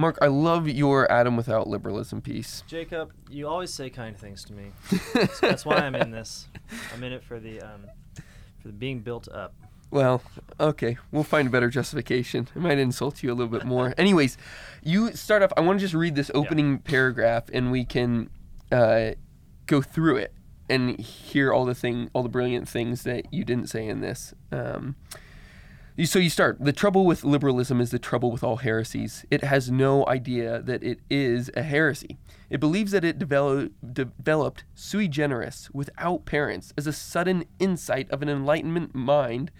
Marc, I love your Adam without liberalism piece. Jacob, you always say kind things to me. that's, that's why I'm in this. I'm in it for the um, for the being built up. Well, okay, we'll find a better justification. I might insult you a little bit more. Anyways, you start off. I want to just read this opening paragraph, and we can uh, go through it and hear all the thing, all the brilliant things that you didn't say in this. Um, so you start. The trouble with liberalism is the trouble with all heresies. It has no idea that it is a heresy. It believes that it develop, developed sui generis, without parents, as a sudden insight of an enlightenment mind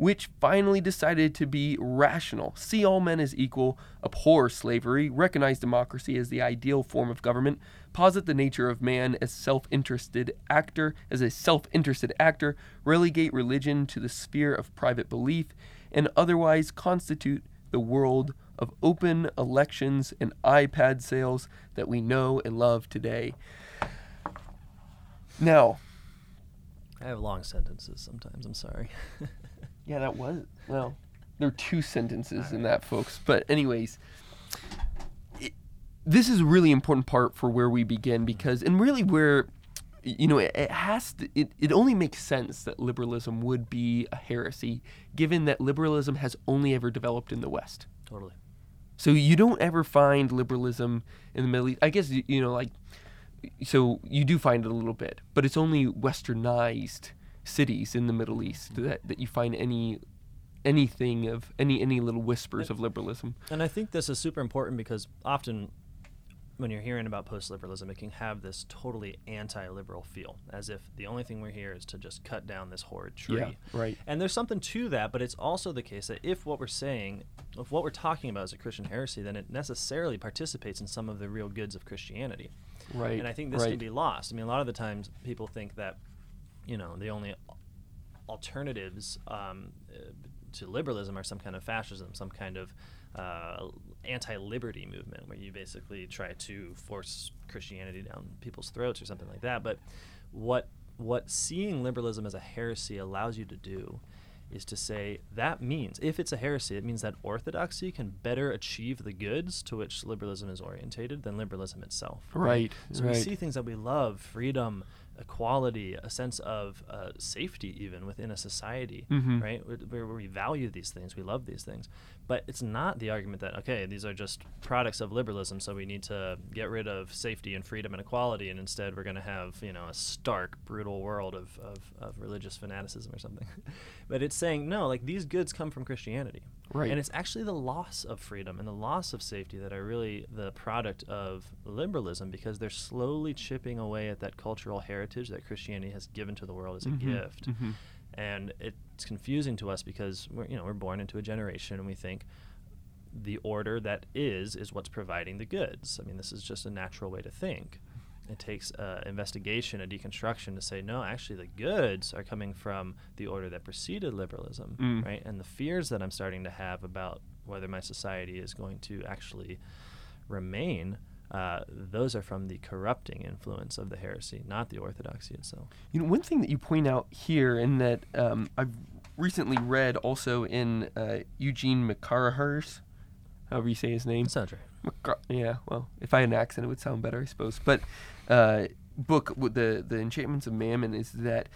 which finally decided to be rational, see all men as equal, abhor slavery, recognize democracy as the ideal form of government, posit the nature of man as self-interested actor, as a self-interested actor, relegate religion to the sphere of private belief, and otherwise constitute the world of open elections and iPad sales that we know and love today. Now, I have long sentences sometimes. I'm sorry. Yeah, that was well. There are two sentences in that, folks. But anyways, it, this is a really important part for where we begin because, and really where, you know, it, it has to. It, it only makes sense that liberalism would be a heresy, given that liberalism has only ever developed in the West. totally. So you don't ever find liberalism in the Middle East. I guess you you know like so you do find it a little bit, but it's only westernized cities in the Middle East that, that you find any anything of any any little whispers of liberalism. And I think this is super important because often when you're hearing about post liberalism, it can have this totally anti liberal feel, as if the only thing we're here is to just cut down this horrid tree. Yeah, right. And there's something to that, but it's also the case that if what we're saying, if what we're talking about is a Christian heresy, then it necessarily participates in some of the real goods of Christianity. Right. And I think this right. can be lost. I mean, a lot of the times people think that, you know, the only alternatives um, to liberalism are some kind of fascism, some kind of uh, anti-liberty movement, where you basically try to force Christianity down people's throats or something like that. But what what seeing liberalism as a heresy allows you to do is to say that means if it's a heresy, it means that orthodoxy can better achieve the goods to which liberalism is orientated than liberalism itself. Right, So we see things that we love: freedom, equality, a sense of uh, safety, even within a society, Mhm. right? Where, where we value these things, we love these things. But it's not the argument that okay, these are just products of liberalism, so we need to get rid of safety and freedom and equality, and instead we're going to have you know a stark, brutal world of, of, of religious fanaticism or something. but it's saying no, like these goods come from Christianity, Right. And it's actually the loss of freedom and the loss of safety that are really the product of liberalism because they're slowly chipping away at that cultural heritage that Christianity has given to the world as a Mhm, gift mhm. and it's confusing to us because we're you know we're born into a generation and we think the order that is is what's providing the goods. I mean, this is just a natural way to think. It takes uh, investigation, a deconstruction to say no. Actually, the goods are coming from the order that preceded liberalism, Mm. right? And the fears that I'm starting to have about whether my society is going to actually remain. Uh, those are from the corrupting influence of the heresy, not the orthodoxy itself. You know, one thing that you point out here, and that um, I've recently read also in uh, Eugene McCarraher's, however you say his name. Sounds right. Yeah, well, if I had an accent, it would sound better, I suppose. But uh, book the the Enchantments of Mammon is that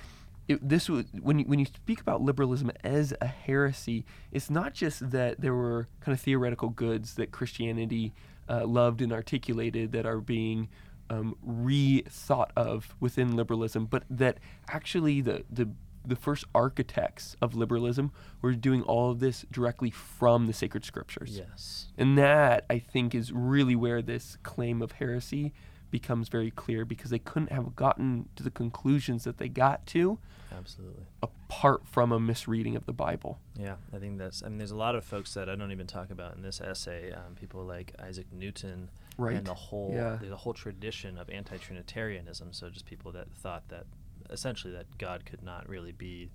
it, this was when you, when you speak about liberalism as a heresy, it's not just that there were kind of theoretical goods that Christianity uh, loved and articulated that are being um, rethought of within liberalism, but that actually the the the first architects of liberalism were doing all of this directly from the sacred scriptures. Yes. And that, I think, is really where this claim of heresy becomes very clear because they couldn't have gotten to the conclusions that they got to Absolutely. apart from a misreading of the Bible. Yeah, I think that's. I mean, there's a lot of folks that I don't even talk about in this essay. Um, people like Isaac Newton, Right. And the whole Yeah. the whole tradition of anti-Trinitarianism. So just people that thought that essentially that God could not really be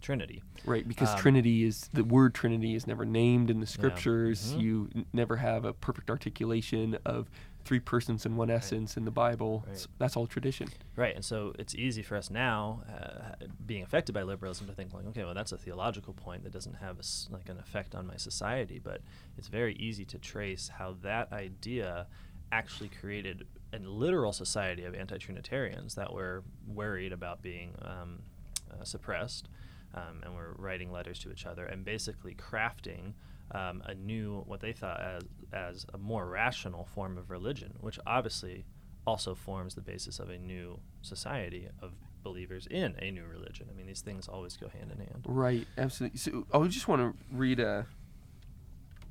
Trinity. Right, because Um, Trinity is the word Trinity is never named in the scriptures. Mhm. You n- never have a perfect articulation of three persons in one essence in the Bible. Right. S- That's all tradition. Right, and so it's easy for us now, uh, being affected by liberalism, to think like, okay, well, that's a theological point that doesn't have a like an effect on my society. But it's very easy to trace how that idea actually created a literal society of anti-Trinitarians that were worried about being um, uh, suppressed, um, and were writing letters to each other and basically crafting um, a new, what they thought as as a more rational form of religion, which obviously also forms the basis of a new society of believers in a new religion. I mean, these things always go hand in hand. Right, absolutely. So I just want to read a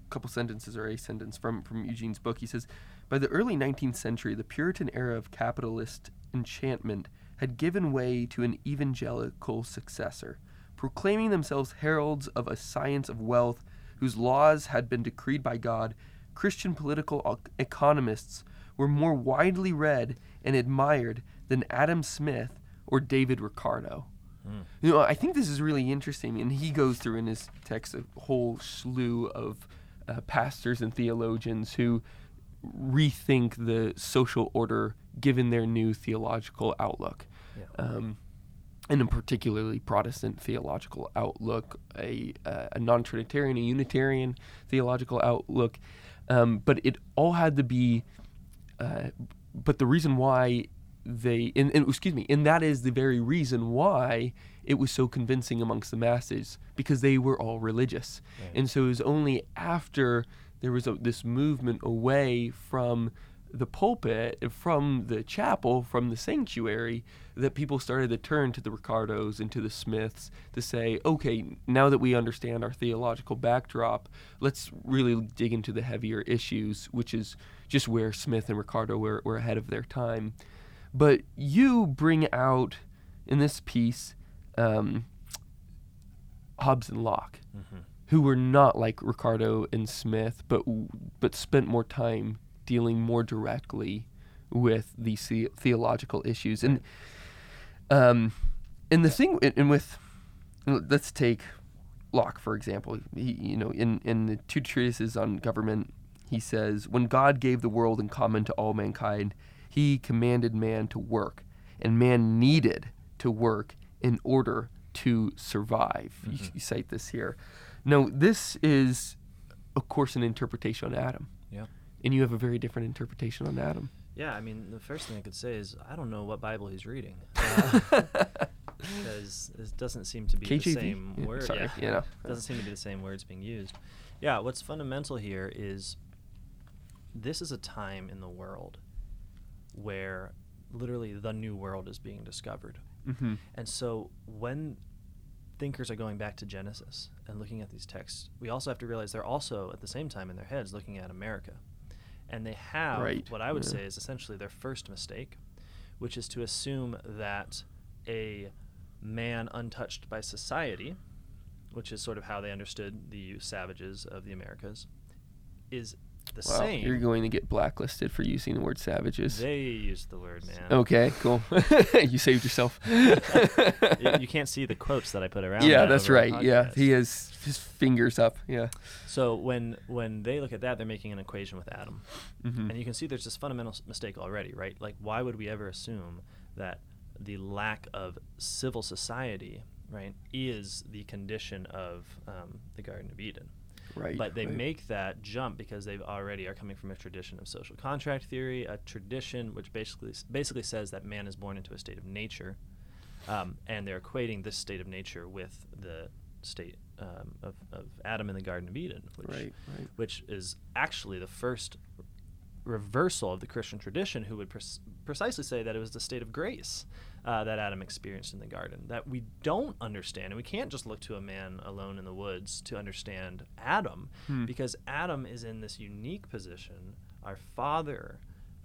couple sentences or a sentence from, from Eugene's book. He says, By the early 19th century, the Puritan era of capitalist enchantment had given way to an evangelical successor, proclaiming themselves heralds of a science of wealth whose laws had been decreed by God. Christian political economists were more widely read and admired than Adam Smith or David Ricardo. You know, I think this is really interesting, and he goes through in his text a whole slew of uh, pastors and theologians who rethink the social order given their new theological outlook, Yeah. um, and in particularly Protestant theological outlook, a, uh, a non-Trinitarian, a Unitarian theological outlook, um, but it all had to be. Uh, but the reason why they and, and excuse me and that is the very reason why it was so convincing amongst the masses because they were all religious Right. and so it was only after there was a, this movement away from the pulpit from the chapel from the sanctuary that people started to turn to the ricardos and to the smiths to say okay now that we understand our theological backdrop let's really dig into the heavier issues which is just where smith and ricardo were, were ahead of their time but you bring out in this piece um, Hobbes and Locke, Mm-hmm. Who were not like Ricardo and Smith, but but spent more time dealing more directly with these the- theological issues. And um, and the thing, and with let's take Locke for example. He, you know, in in the two treatises on government, he says, when God gave the world in common to all mankind, He commanded man to work, and man needed to work in order to survive. You, you cite this here. No, this is, of course, an interpretation on Adam, Yeah. and you have a very different interpretation on Adam. Yeah, I mean, the first thing I could say is I don't know what Bible he's reading. Because it doesn't seem to be the same Yeah, word. sorry, yeah. you know. doesn't seem to be the same words being used. Yeah, what's fundamental here is this is a time in the world where literally the new world is being discovered. Mm-hmm. And so when thinkers are going back to Genesis and looking at these texts, we also have to realize they're also at the same time in their heads looking at America. And they have Right, what I would yeah. say is essentially their first mistake, which is to assume that a man untouched by society, which is sort of how they understood the savages of the Americas, is the Wow, same. you're going to get blacklisted for using the word savages. They used the word man. Okay, cool. you saved yourself. You can't see the quotes that I put around. yeah, that that's right. Yeah, he has his fingers up. Yeah. So when when they look at that, they're making an equation with Adam, Mhm. and you can see there's this fundamental mistake already, right? Like, why would we ever assume that the lack of civil society, right, is the condition of um, the Garden of Eden? Right. But they right. make that jump because they already are coming from a tradition of social contract theory, a tradition which basically basically says that man is born into a state of nature, um, and they're equating this state of nature with the state um, of, of Adam in the Garden of Eden, which Right, right. which is actually the first reversal of the Christian tradition, who would pres- precisely say that it was the state of grace uh, that Adam experienced in the garden. That we don't understand, and we can't just look to a man alone in the woods to understand Adam, Hmm. because Adam is in this unique position. Our Father,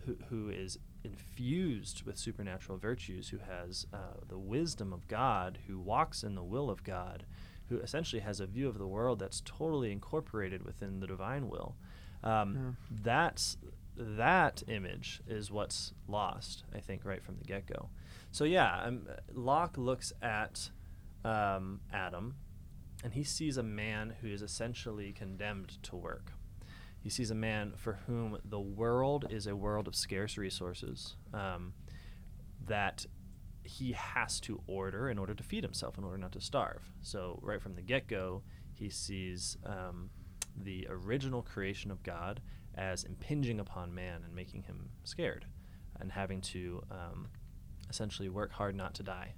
who, who is infused with supernatural virtues, who has uh, the wisdom of God, who walks in the will of God, who essentially has a view of the world that's totally incorporated within the divine will. Um, That's that image is what's lost, I think, right from the get go. So yeah, um, Locke looks at um, Adam, and he sees a man who is essentially condemned to work. He sees a man for whom the world is a world of scarce resources um, that he has to order in order to feed himself, in order not to starve. So, right from the get go, he sees um, the original creation of God as impinging upon man and making him scared and having to um, essentially work hard not to die.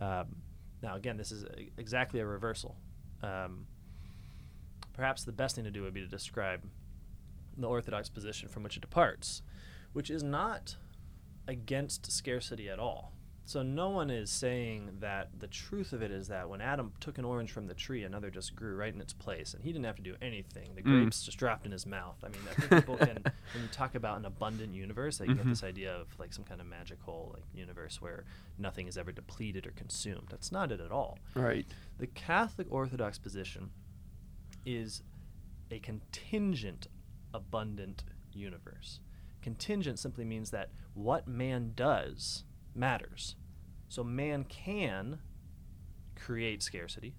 Um, now, again, this is a, exactly a reversal. Um, perhaps the best thing to do would be to describe the orthodox position from which it departs, which is not against scarcity at all. So no one is saying that the truth of it is that when Adam took an orange from the tree, another just grew right in its place, and he didn't have to do anything. The Mm. grapes just dropped in his mouth. I mean, I think people can, when you talk about an abundant universe, they Mhm. get this idea of like some kind of magical like universe where nothing is ever depleted or consumed. That's not it at all. Right. The Catholic Orthodox position is a contingent, abundant universe. Contingent simply means that what man does matters. So man can create scarcity.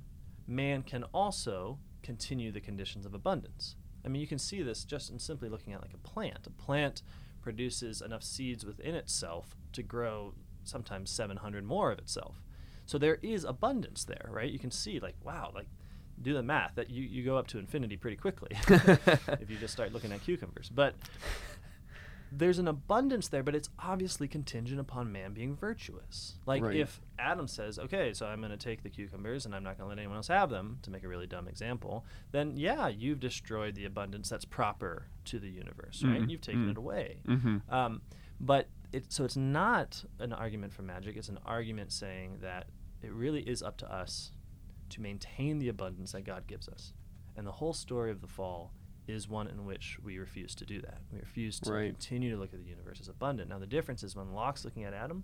Man can also continue the conditions of abundance. I mean, you can see this just in simply looking at like a plant. A plant produces enough seeds within itself to grow sometimes 700 more of itself. So there is abundance there, right? You can see like, wow, like do the math that you, you go up to infinity pretty quickly if you just start looking at cucumbers. But there's an abundance there, but it's obviously contingent upon man being virtuous. Like Right. if Adam says, "Okay, so I'm going to take the cucumbers and I'm not going to let anyone else have them," to make a really dumb example, then yeah, you've destroyed the abundance that's proper to the universe, right? Mm, You've taken mm. it away. mm-hmm. Um, but it, so it's not an argument for magic. It's an argument saying that it really is up to us to maintain the abundance that God gives us. And the whole story of the fall is one in which we refuse to do that. We refuse to Right. continue to look at the universe as abundant. Now, the difference is when Locke's looking at Adam,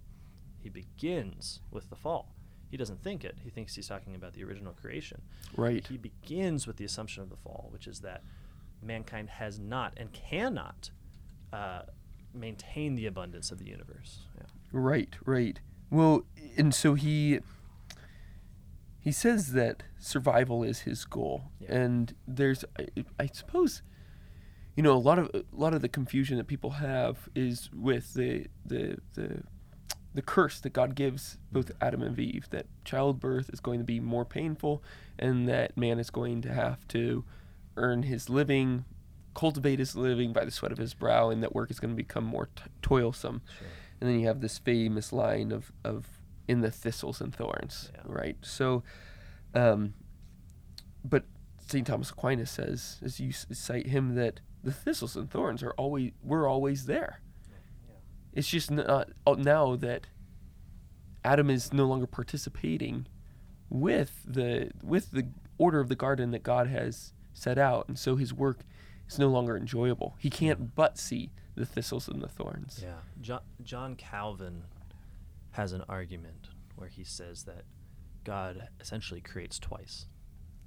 he begins with the fall. He doesn't think it. He thinks he's talking about the original creation. Right. He begins with the assumption of the fall, which is that mankind has not and cannot uh, maintain the abundance of the universe. Yeah. Right, right. Well, and so he he says that survival is his goal, Yeah. and there's, I, I suppose, you know, a lot of a lot of the confusion that people have is with the the the the curse that God gives both mm-hmm. Adam and Eve that childbirth is going to be more painful, and that man is going to have to earn his living, cultivate his living by the sweat of his brow, and that work is going to become more t- toilsome. Sure. And then you have this famous line of, of in the thistles and thorns, Yeah. right? So, um, but St. Thomas Aquinas says, as you cite him, that the thistles and thorns are always, we're always there. Yeah. It's just not uh, now that Adam is no longer participating with the with the order of the garden that God has set out, and so his work is no longer enjoyable. He can't but see the thistles and the thorns. Yeah. John, John Calvin has an argument where he says that God essentially creates twice.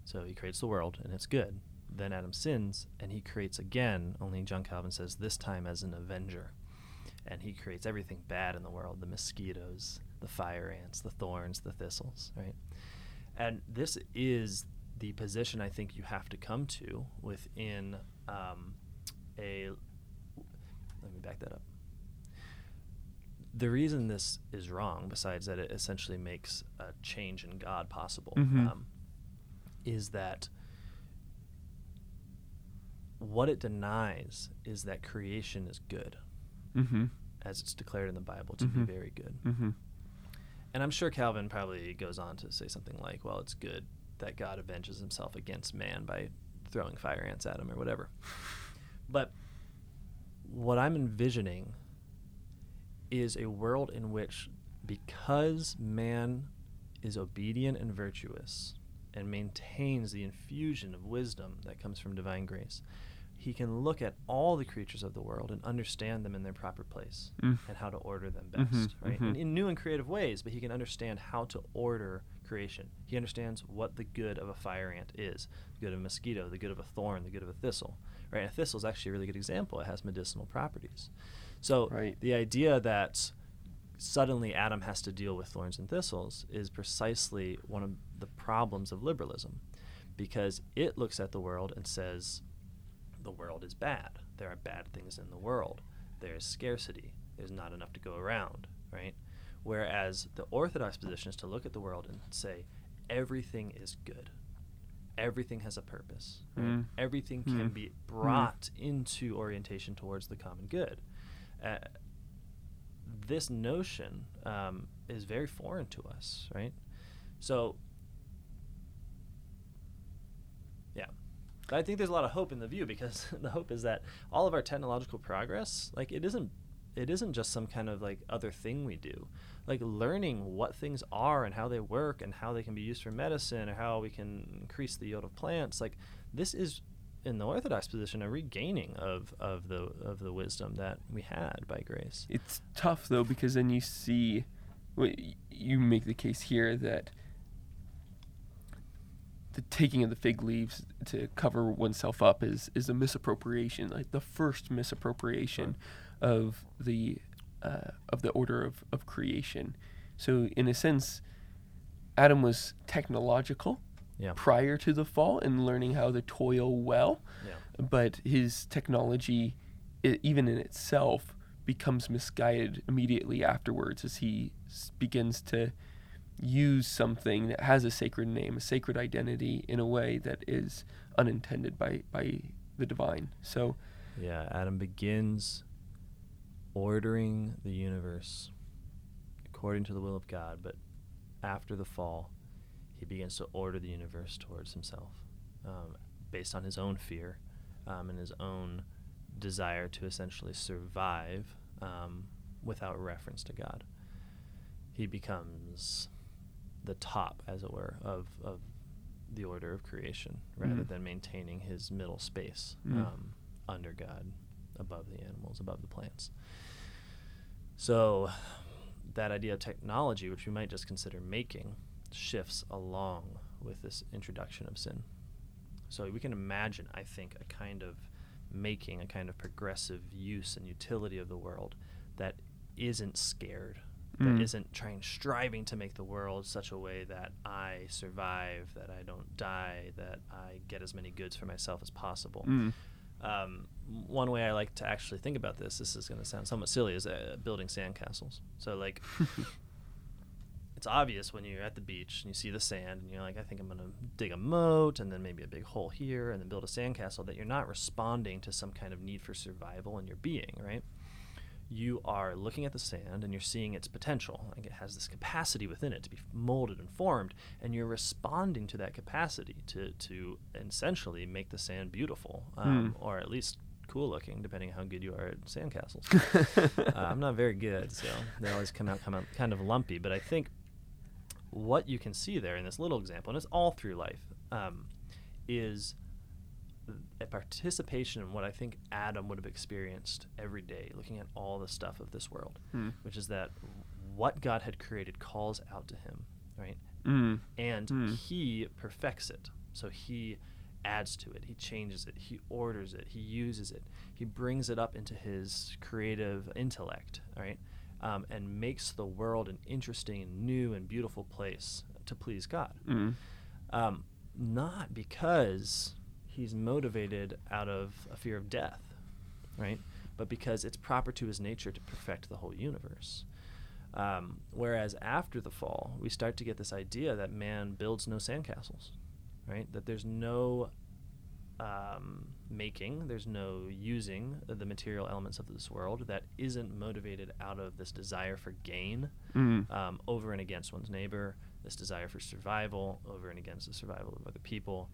So he creates the world and it's good. Then Adam sins and he creates again, only John Calvin says this time as an avenger. And he creates everything bad in the world the mosquitoes, the fire ants, the thorns, the thistles, right? And this is the position I think you have to come to within um, a. Let me back that up the reason this is wrong, besides that it essentially makes a change in God possible, Mhm. um, is that what it denies is that creation is good, Mm-hmm. as it's declared in the Bible to Mhm. be very good. Mm-hmm. And I'm sure Calvin probably goes on to say something like, well, it's good that God avenges himself against man by throwing fire ants at him or whatever. But what I'm envisioning is a world in which, because man is obedient and virtuous and maintains the infusion of wisdom that comes from divine grace, he can look at all the creatures of the world and understand them in their proper place Mm. and how to order them best, right? mhm. In, in new and creative ways, but he can understand how to order creation. He understands what the good of a fire ant is, the good of a mosquito, the good of a thorn, the good of a thistle, right? And a thistle is actually a really good example. It has medicinal properties. So Right. the idea that suddenly Adam has to deal with thorns and thistles is precisely one of the problems of liberalism because it looks at the world and says the world is bad. There are bad things in the world. There is scarcity. There's not enough to go around, right? Whereas the orthodox position is to look at the world and say everything is good. Everything has a purpose. Right? Mm. Everything can Mm. be brought into orientation towards the common good. Uh, this notion um, is very foreign to us, right? So, yeah. I think there's a lot of hope in the view because the hope is that all of our technological progress, like it isn't, it isn't just some kind of like other thing we do. Like learning what things are and how they work and how they can be used for medicine or how we can increase the yield of plants. Like this is in the orthodox position a regaining of, of the of the wisdom that we had by grace. It's tough though because then you see, you make the case here that the taking of the fig leaves to cover oneself up is is a misappropriation, like the first misappropriation of the uh, of the order of, of creation. So in a sense, Adam was technological Yeah. prior to the fall and learning how to toil well Yeah. but his technology, i even in itself, becomes misguided immediately afterwards as he s- begins to use something that has a sacred name, a sacred identity, in a way that is unintended by by the divine. So, Yeah, Adam begins ordering the universe according to the will of God, but after the fall, he begins to order the universe towards himself um, based on his own fear um, and his own desire to essentially survive um, without reference to God. He becomes the top, as it were, of, of the order of creation rather Mhm. than maintaining his middle space Mm. um, under God, above the animals, above the plants. So, that idea of technology, which we might just consider making, shifts along with this introduction of sin. So, we can imagine, I think, a kind of making, a kind of progressive use and utility of the world that isn't scared, Mm. that isn't trying, striving to make the world such a way that I survive, that I don't die, that I get as many goods for myself as possible mm, um, one way I like to actually think about this, this is going to sound somewhat silly, is uh, building sandcastles. So, like, it's obvious when you're at the beach and you see the sand and you're like, I think I'm going to dig a moat and then maybe a big hole here and then build a sandcastle, that you're not responding to some kind of need for survival in your being, right? You are looking at the sand and you're seeing its potential. Like it has this capacity within it to be molded and formed, and you're responding to that capacity to, to essentially make the sand beautiful, um, Hmm. or at least cool looking, depending on how good you are at sandcastles. uh, I'm not very good, so they always come out, come out kind of lumpy. But I think what you can see there in this little example, and it's all through life, um, is a participation in what I think Adam would have experienced every day, looking at all the stuff of this world, Hmm. which is that what God had created calls out to him, right? mm, and Hmm. he perfects it. So he adds to it, he changes it, he orders it, he uses it, he brings it up into his creative intellect, right? Um, and makes the world an interesting and new and beautiful place to please God. mm, Um, not because he's motivated out of a fear of death, right? But because it's proper to his nature to perfect the whole universe. Um, whereas after the fall, we start to get this idea that man builds no sandcastles, right? That there's no um, making, there's no using the material elements of this world that isn't motivated out of this desire for gain mm, um, over and against one's neighbor, this desire for survival over and against the survival of other people.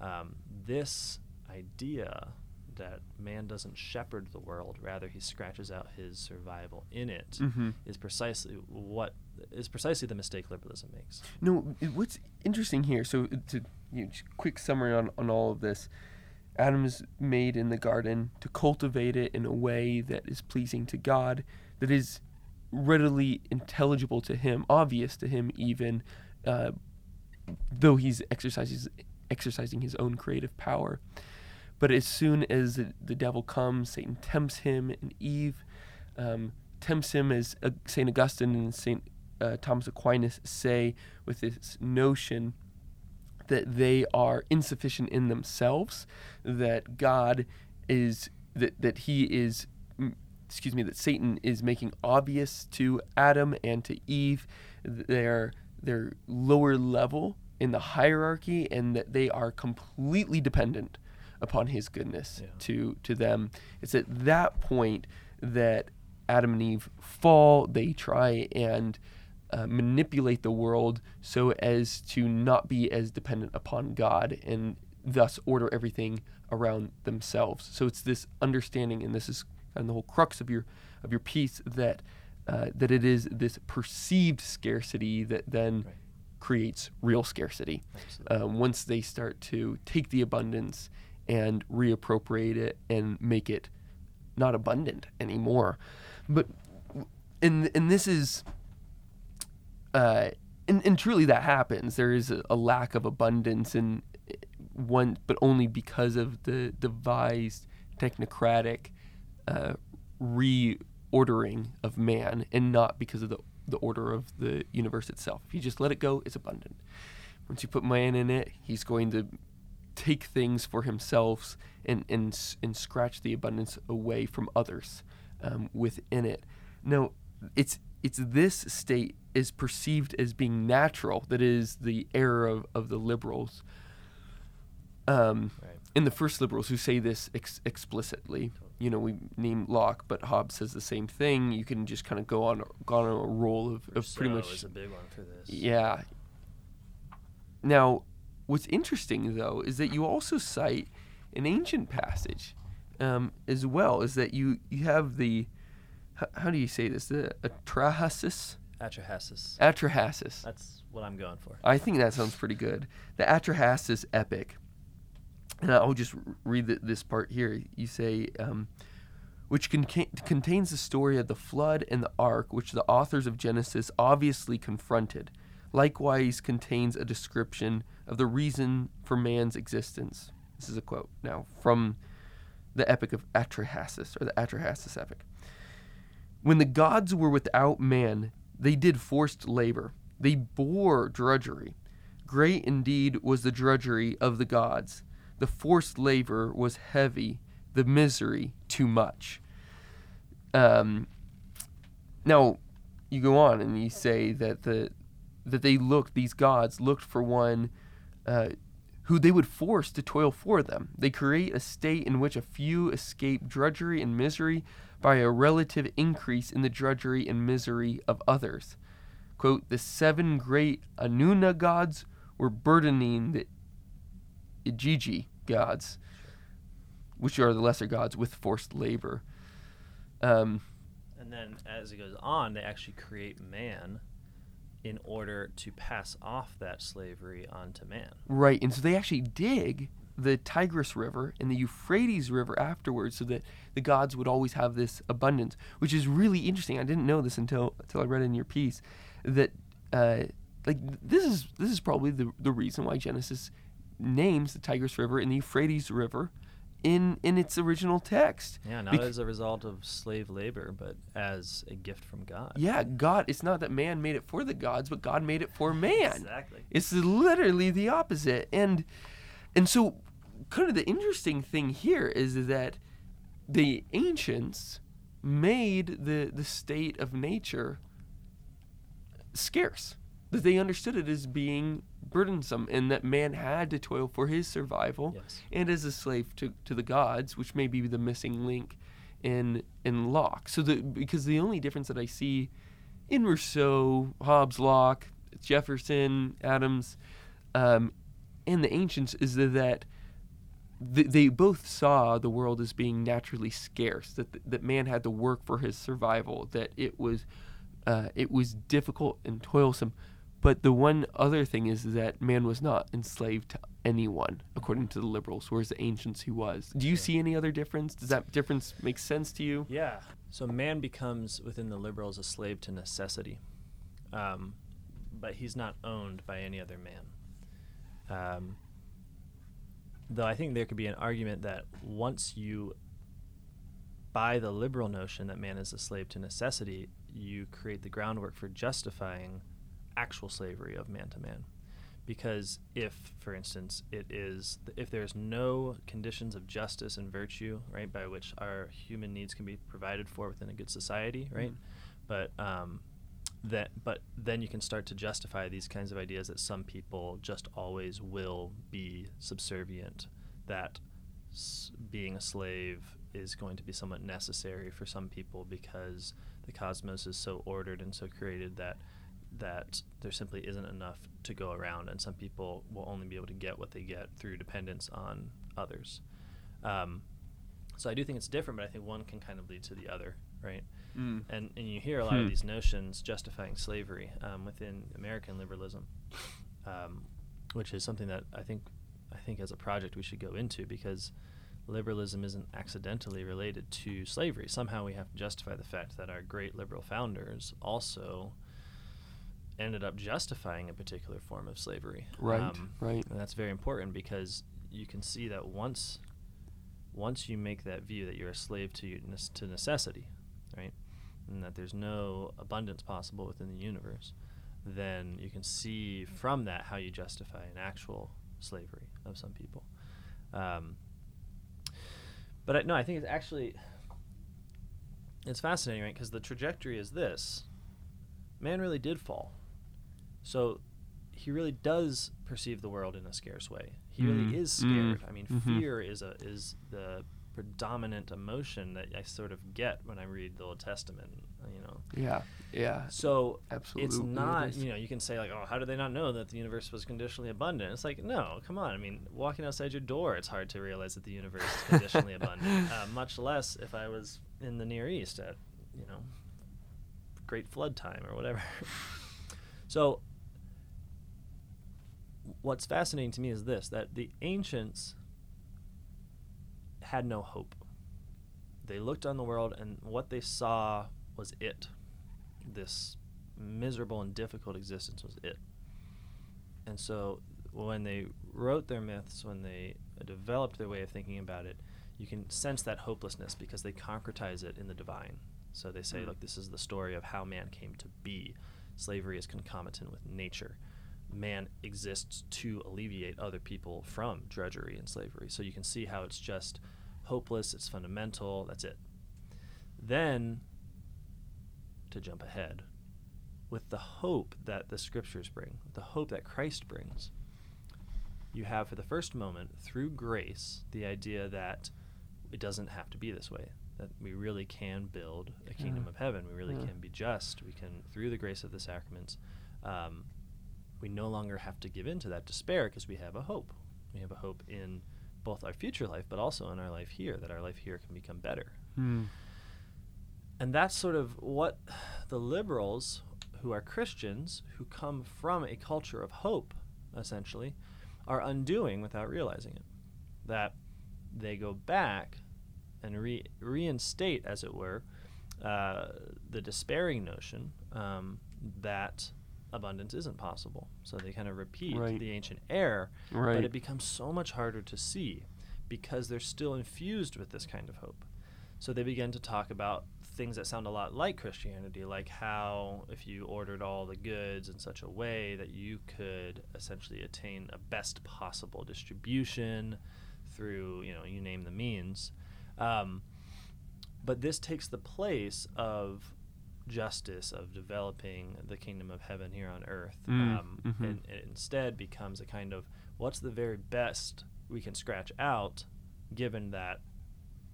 Um, this idea that man doesn't shepherd the world, rather he scratches out his survival in it, is mhm. precisely what is precisely the mistake liberalism makes. No, what's interesting here, so to you know, quick summary on, on all of this. Adam is made in the garden to cultivate it in a way that is pleasing to God, that is readily intelligible to him, obvious to him even, uh, though he's exercises, exercising his own creative power. But as soon as the, devil comes, Satan tempts him, and Eve um, tempts him, as uh, St. Augustine and St. Uh, Thomas Aquinas say, with this notion that they are insufficient in themselves, that God is, that, that he is, excuse me, that Satan is making obvious to Adam and to Eve their, their lower level in the hierarchy and that they are completely dependent upon his goodness Yeah. to to them. It's at that point that Adam and Eve fall. They try and uh, manipulate the world so as to not be as dependent upon God and thus order everything around themselves. So it's this understanding, and this is kind of the whole crux of your of your piece that uh, that it is this perceived scarcity that then Right. creates real scarcity um, once they start to take the abundance and reappropriate it and make it not abundant anymore. But and and this is uh, and, and truly that happens. There is a, a lack of abundance in one, but only because of the devised technocratic uh, reordering of man, and not because of the the order of the universe itself. If you just let it go, it's abundant. Once you put man in it, he's going to take things for himself and and and scratch the abundance away from others um, within it. Now, it's it's this state is perceived as being natural that is the error of, of the liberals. Um, Right. and the first liberals who say this ex- explicitly. You know, we name Locke, but Hobbes says the same thing. You can just kind of go on go on a roll of, of pretty much is a big one for this. yeah. Now, what's interesting though is that you also cite an ancient passage um, as well. Is that you you have the how, how do you say this? The Atrahasis, Atrahasis. Atrahasis. That's what I'm going for. I think that sounds pretty good. The Atrahasis epic. And I'll just read th this part here. You say, um, which conca- contains the story of the flood and the ark, which the authors of Genesis obviously confronted. Likewise, contains a description of the reason for man's existence. This is a quote now from the epic of Atrahasis, or the Atrahasis epic. When the gods were without man, they did forced labor. They bore drudgery. Great indeed was the drudgery of the gods. The forced labor was heavy, the misery too much. Um, now, you go on and you say that the that they looked, these gods looked for one uh, who they would force to toil for them. They create a state in which a few escape drudgery and misery by a relative increase in the drudgery and misery of others. Quote, the seven great Anuna gods were burdening the Igigi gods, which are the lesser gods, with forced labor. Um, And then as it goes on, they actually create man in order to pass off that slavery onto man. Right, and so they actually dig the Tigris River and the Euphrates River afterwards, so that the gods would always have this abundance, which is really interesting. I didn't know this until until I read in your piece that uh, like this is this is probably the the reason why Genesis names the Tigris River and the Euphrates River in in its original text. Yeah, not Bec- as a result of slave labor, but as a gift from God. Yeah, God. It's not that man made it for the gods, but God made it for man. Exactly. It's literally the opposite. And and so kind of the interesting thing here is that the ancients made the the state of nature scarce. That they understood it as being burdensome and that man had to toil for his survival Yes. and as a slave to, to the gods, which may be the missing link in in Locke. So the because the only difference that I see in Rousseau, Hobbes, Locke, Jefferson, Adams, um, and the ancients is that th- they both saw the world as being naturally scarce. That that man had to work for his survival. That it was uh, it was difficult and toilsome. But the one other thing is that man was not enslaved to anyone, according to the liberals, whereas the ancients he was. Do you see any other difference? Does that difference make sense to you? Yeah. So man becomes within the liberals a slave to necessity, um, but he's not owned by any other man. Um, though I think there could be an argument that once you buy the liberal notion that man is a slave to necessity, you create the groundwork for justifying actual slavery of man to man. Because if, for instance, it is if there's no conditions of justice and virtue, right, by which our human needs can be provided for within a good society, right, Mm. but um, that but then you can start to justify these kinds of ideas that some people just always will be subservient, that s- being a slave is going to be somewhat necessary for some people because the cosmos is so ordered and so created that that there simply isn't enough to go around, and some people will only be able to get what they get through dependence on others. Um, so I do think it's different, but I think one can kind of lead to the other, right? Mm. And and you hear a lot Hmm. of these notions justifying slavery um, within American liberalism, um, which is something that I think I think as a project we should go into because liberalism isn't accidentally related to slavery. Somehow we have to justify the fact that our great liberal founders also ended up justifying a particular form of slavery. Right, Um, right. And that's very important because you can see that once once you make that view that you're a slave to to necessity, right, and that there's no abundance possible within the universe, then you can see from that how you justify an actual slavery of some people. Um, but I, no, I think it's actually it's fascinating, right? Because the trajectory is this: man really did fall, so he really does perceive the world in a scarce way. He Mm, really is mm, scared. I mean, mhm. fear is a is the predominant emotion that I sort of get when I read the Old Testament. You know, Yeah, yeah. so Absolutely it's not. You know, you can say like, "Oh, how did they not know that the universe was conditionally abundant?" It's like, no, come on. I mean, walking outside your door, it's hard to realize that the universe is conditionally abundant. Uh, much less if I was in the Near East at, you know, Great Flood time or whatever. so, what's fascinating to me is this: that the ancients had no hope. They looked on the world, and what they saw was it. This miserable and difficult existence was it. And so, when they wrote their myths, when they developed their way of thinking about it, you can sense that hopelessness because they concretize it in the divine. So they say, Mm. look, this is the story of how man came to be. Slavery is concomitant with nature. Man exists to alleviate other people from drudgery and slavery. So you can see how it's just hopeless, it's fundamental, that's it. Then, to jump ahead, with the hope that the scriptures bring, the hope that Christ brings, you have for the first moment, through grace, the idea that it doesn't have to be this way. That we really can build a kingdom Yeah. of heaven. We really Yeah. can be just. We can, through the grace of the sacraments, um, we no longer have to give in to that despair because we have a hope. We have a hope in both our future life, but also in our life here, that our life here can become better. Hmm. And that's sort of what the liberals, who are Christians, who come from a culture of hope, essentially, are undoing without realizing it. That they go back and re- reinstate, as it were, uh, the despairing notion um, that abundance isn't possible. So they kind of repeat Right. the ancient error, Right. but it becomes so much harder to see because they're still infused with this kind of hope. So they begin to talk about things that sound a lot like Christianity, like how if you ordered all the goods in such a way that you could essentially attain a best possible distribution through, you know, you name the means. Um, but this takes the place of justice, of developing the kingdom of heaven here on earth. Mm, um, mhm. And it instead becomes a kind of what's the very best we can scratch out, given that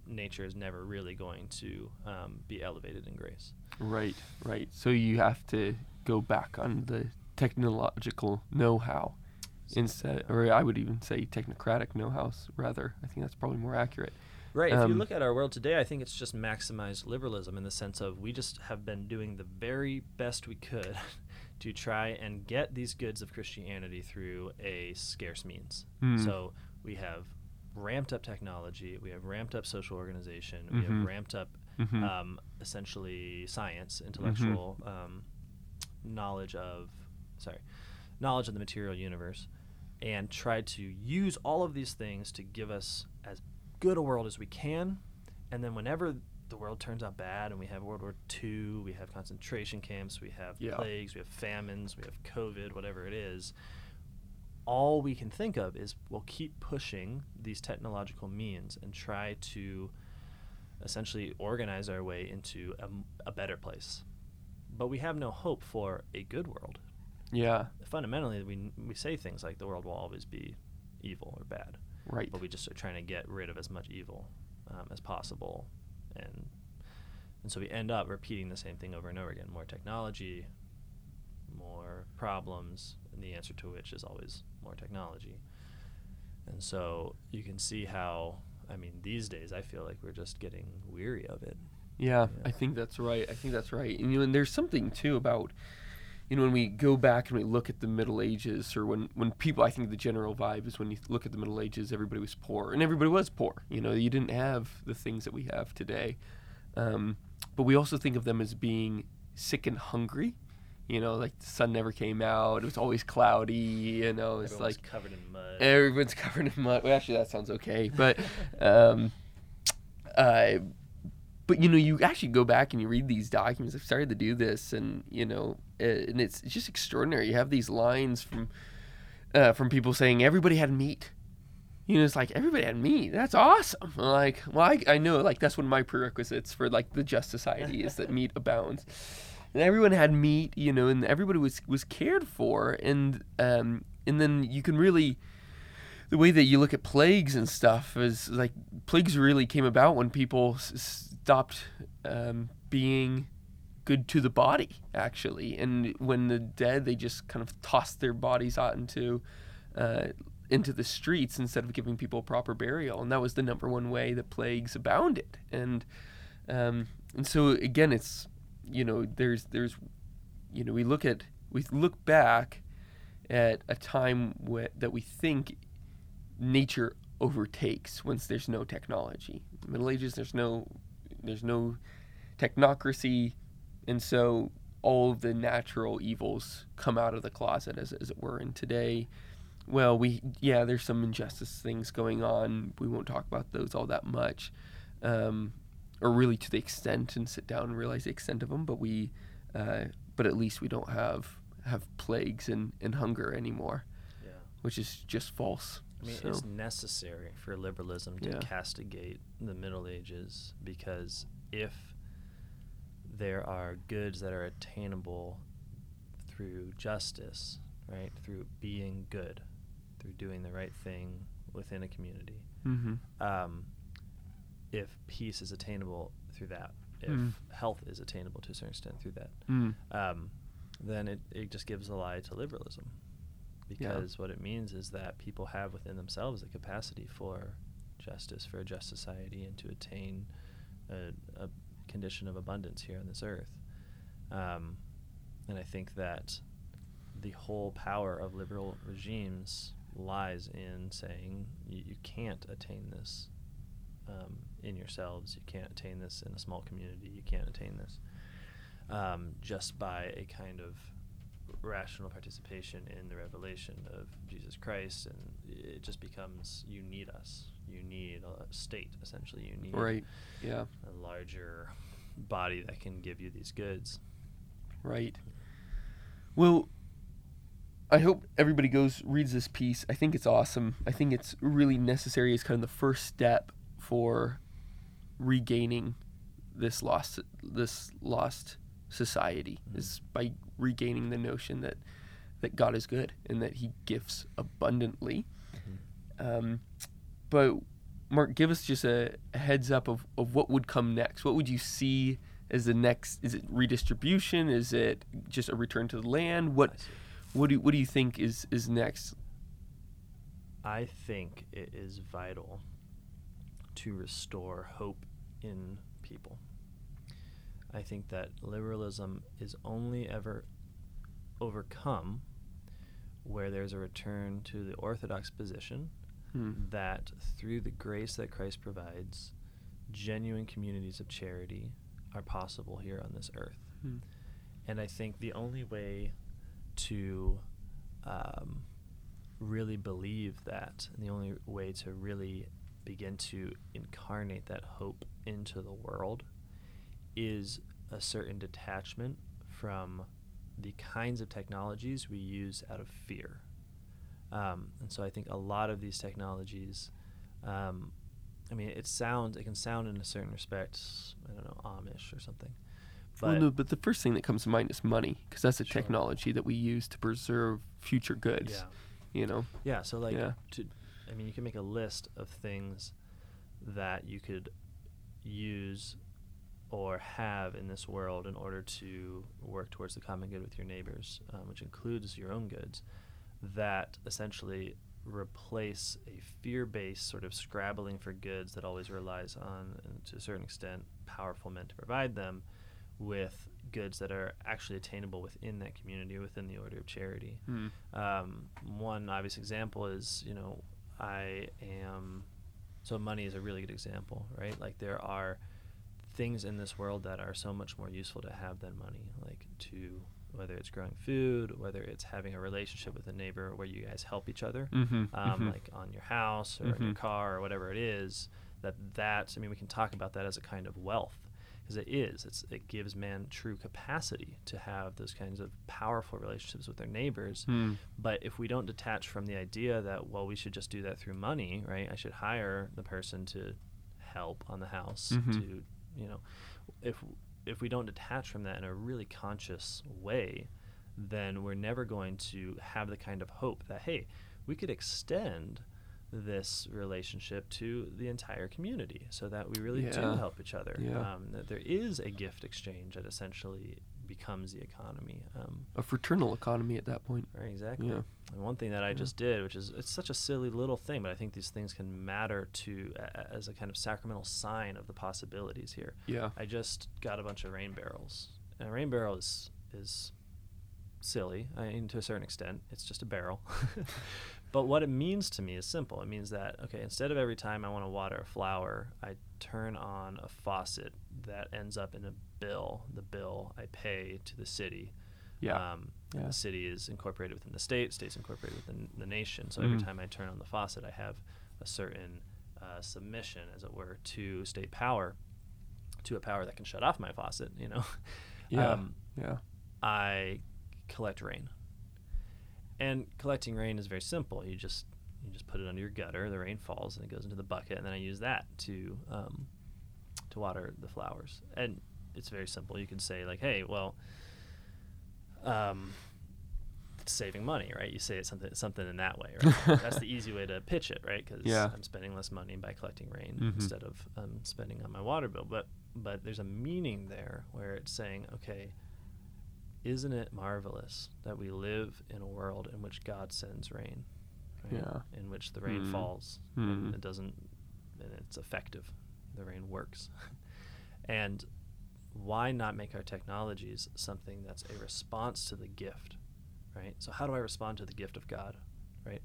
nature is never really going to um, be elevated in grace. Right, right. So you have to go back on the technological know-how instead, or I would even say technocratic know-how rather. I think that's probably more accurate. Right. if you Um, look at our world today, I think it's just maximized liberalism in the sense of we just have been doing the very best we could to try and get these goods of Christianity through a scarce means. Hmm. So we have ramped up technology, we have ramped up social organization, we Mhm. have ramped up Mhm. um, essentially science, intellectual um, knowledge of, sorry, knowledge of the material universe, and tried to use all of these things to give us as good a world as we can. And then whenever the world turns out bad and we have World War II, we have concentration camps, we have Yeah. plagues, we have famines, we have COVID, whatever it is, all we can think of is we'll keep pushing these technological means and try to essentially organize our way into a better place. But we have no hope for a good world. Yeah. Fundamentally, we, we say things like the world will always be evil or bad Right. but we just are trying to get rid of as much evil um, as possible, and and so we end up repeating the same thing over and over again: more technology, more problems, and the answer to which is always more technology. And so you can see how, I mean, these days I feel like we're just getting weary of it. Yeah, Yeah. I think that's right. I think that's right. And, you know, and there's something too about, you know, when we go back and we look at the Middle Ages, or when when people, I think the general vibe is when you look at the Middle Ages, everybody was poor, and everybody was poor. You know, you didn't have the things that we have today. Um, but we also think of them as being sick and hungry. You know, like the sun never came out. It was always cloudy. You know, it's Everyone's like covered in mud. Everyone's covered in mud. Well, actually, that sounds okay. But, um, uh, but you know, you actually go back and you read these documents. I've started to do this, and you know, and it's, just extraordinary. You have these lines from uh, from people saying everybody had meat. You know, it's like everybody had meat. That's awesome. I'm like, well, I, I know, like that's one of my prerequisites for like the just society is that meat abounds. And everyone had meat, you know, and everybody was was cared for, and um, and then you can really the way that you look at plagues and stuff is like plagues really came about when people s- stopped um, being good to the body actually. And when the dead they just kind of tossed their bodies out into uh, into the streets instead of giving people proper burial. And that was the number one way that plagues abounded. And um, and so again it's you know there's there's you know we look at we look back at a time wh- that we think nature overtakes once there's no technology. Middle Ages, there's no, there's no technocracy, and so all of the natural evils come out of the closet, as, as it were. And today, well, we yeah, there's some injustice things going on. We won't talk about those all that much, um, or really to the extent, and sit down and realize the extent of them. But we, uh, but at least we don't have have plagues and, and hunger anymore, yeah. which is just false. I mean, So- it's necessary for liberalism to Yeah. castigate the Middle Ages because if there are goods that are attainable through justice, right, through being good, through doing the right thing within a community, Mm-hmm. um, if peace is attainable through that, if Mm. health is attainable to a certain extent through that, Mm. um, then it, it just gives a lie to liberalism. Because what it means is that people have within themselves the capacity for justice, for a just society, and to attain a, a condition of abundance here on this earth. Um, and I think that the whole power of liberal regimes lies in saying you, can't attain this um, in yourselves. You can't attain this in a small community. You can't attain this um, just by a kind of rational participation in the revelation of Jesus Christ, and it just becomes you need us. You need a state, essentially. You need Right. Yeah. a larger body that can give you these goods. Right. Well, I hope everybody goes reads this piece. I think it's awesome. I think it's really necessary as kind of the first step for regaining this lost this lost society Mhm. is by regaining the notion that that God is good and that He gifts abundantly. Um, but Marc, give us just a, heads up of, of what would come next. What would you see as the next? Is it redistribution? Is it just a return to the land? What what do what do you think is is next? I think it is vital to restore hope in people. I think that liberalism is only ever overcome where there's a return to the orthodox position Hmm. that through the grace that Christ provides, genuine communities of charity are possible here on this earth. Hmm. And I think the only way to um, really believe that, and the only way to really begin to incarnate that hope into the world, is a certain detachment from the kinds of technologies we use out of fear. Um, and so I think a lot of these technologies, um, I mean, it sounds, it can sound in a certain respect, I don't know, Amish or something. But well, no, but the first thing that comes to mind is money, because that's a Sure. technology that we use to preserve future goods. yeah, You know. yeah. So like, Yeah. to, I mean, you can make a list of things that you could use or have in this world in order to work towards the common good with your neighbors, um, which includes your own goods, that essentially replace a fear-based sort of scrabbling for goods that always relies on, and to a certain extent, powerful men to provide them, with goods that are actually attainable within that community, within the order of charity. Hmm. Um, one obvious example is, you know, I am. So money is a really good example, right? Like there are things in this world that are so much more useful to have than money, like to whether it's growing food, whether it's having a relationship with a neighbor where you guys help each other, Mhm, um, mhm. like on your house or in your Mhm. car or whatever it is. That that I mean, we can talk about that as a kind of wealth because it is. It's it gives man true capacity to have those kinds of powerful relationships with their neighbors. Hmm. But if we don't detach from the idea that well, we should just do that through money, right? I should hire the person to help on the house Mhm. to, you know, if if we don't detach from that in a really conscious way, then we're never going to have the kind of hope that hey, we could extend this relationship to the entire community so that we really do help each other. Yeah. Um, that there is a gift exchange that essentially becomes the economy. Um, A fraternal economy at that point. Right, exactly. Yeah. And one thing that I Yeah. just did, which is it's such a silly little thing, but I think these things can matter to a- as a kind of sacramental sign of the possibilities here. Yeah. I just got a bunch of rain barrels. And a rain barrel is is silly, I mean, to a certain extent. It's just a barrel. but what it means to me is simple. It means that okay, instead of every time I want to water a flower, I turn on a faucet that ends up in a bill. The bill I pay to the city. Yeah. Um, Yeah. the city is incorporated within the state. State's incorporated within the nation. So every Mhm. time I turn on the faucet, I have a certain uh, submission, as it were, to state power, to a power that can shut off my faucet. You know. Yeah. Um, yeah. I collect rain. And collecting rain is very simple. You just you just put it under your gutter. The rain falls and it goes into the bucket, and then I use that to um, to water the flowers. And it's very simple. You can say like, "Hey, well, um, it's saving money, right?" You say it something something in that way, right? That's the easy way to pitch it, right? Because Yeah. I'm spending less money by collecting rain Mhm. instead of um, spending on my water bill. But but there's a meaning there where it's saying, okay, isn't it marvelous that we live in a world in which God sends rain? right? Yeah. In which the rain Hmm. falls Hmm. and it doesn't, and it's effective. The rain works. and why not make our technologies something that's a response to the gift, right? So, how do I respond to the gift of God, right?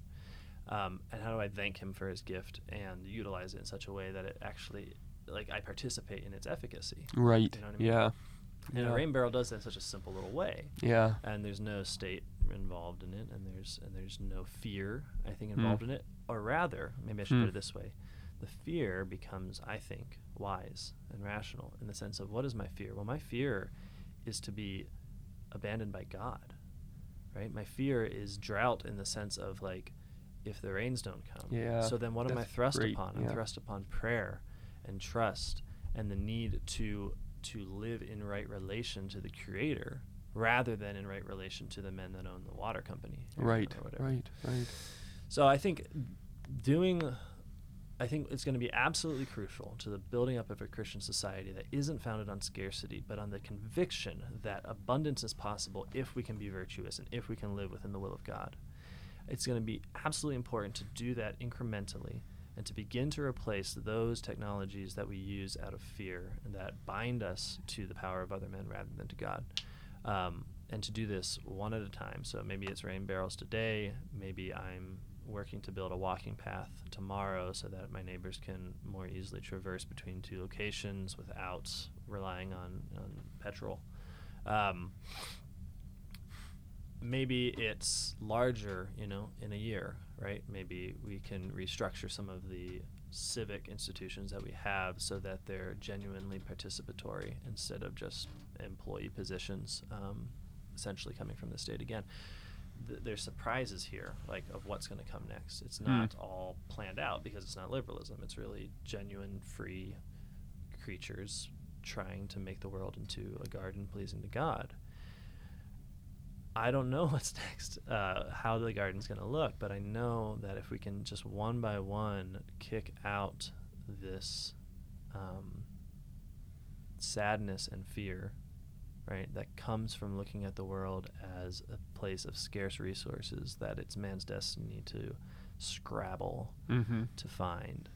Um, and how do I thank Him for His gift and utilize it in such a way that it actually, like, I participate in its efficacy? Right. You know what I mean? Yeah. And yeah. a rain barrel does that in such a simple little way Yeah. and there's no state involved in it, and there's and there's no fear I think Hmm. involved in it, or rather, maybe I should Hmm. put it this way: the fear becomes, I think, wise and rational in the sense of what is my fear? Well, my fear is to be abandoned by God, right? My fear is drought in the sense of like, if the rains don't come, Yeah, So then, what am I thrust great, upon? I'm yeah. thrust upon prayer and trust and the need to to live in right relation to the creator rather than in right relation to the men that own the water company Right. Right. Right. so i think doing i think it's going to be absolutely crucial to the building up of a christian society that isn't founded on scarcity but on the conviction that abundance is possible if we can be virtuous and if we can live within the will of god it's going to be absolutely important to do that incrementally and to begin to replace those technologies that we use out of fear and that bind us to the power of other men rather than to God. Um, and to do this one at a time. So maybe it's rain barrels today. Maybe I'm working to build a walking path tomorrow so that my neighbors can more easily traverse between two locations without relying on, on petrol. Um, maybe it's larger, you know, in a year, right? Maybe we can restructure some of the civic institutions that we have so that they're genuinely participatory instead of just employee positions um, essentially coming from the state again th- there's surprises here like of what's going to come next it's Hmm. not all planned out because it's not liberalism it's really genuine free creatures trying to make the world into a garden pleasing to god I don't know what's next, uh, how the garden's going to look, but I know that if we can just one by one kick out this um, sadness and fear, right, that comes from looking at the world as a place of scarce resources that it's man's destiny to scrabble Mm-hmm. to find,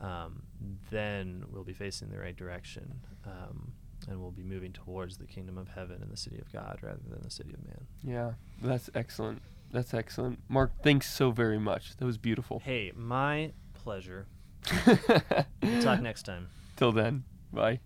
um, then we'll be facing the right direction. Um, and we'll be moving towards the kingdom of heaven and the city of God rather than the city of man. Yeah, that's excellent. That's excellent. Marc, thanks so very much. That was beautiful. Hey, my pleasure. We'll talk next time. Till then, bye.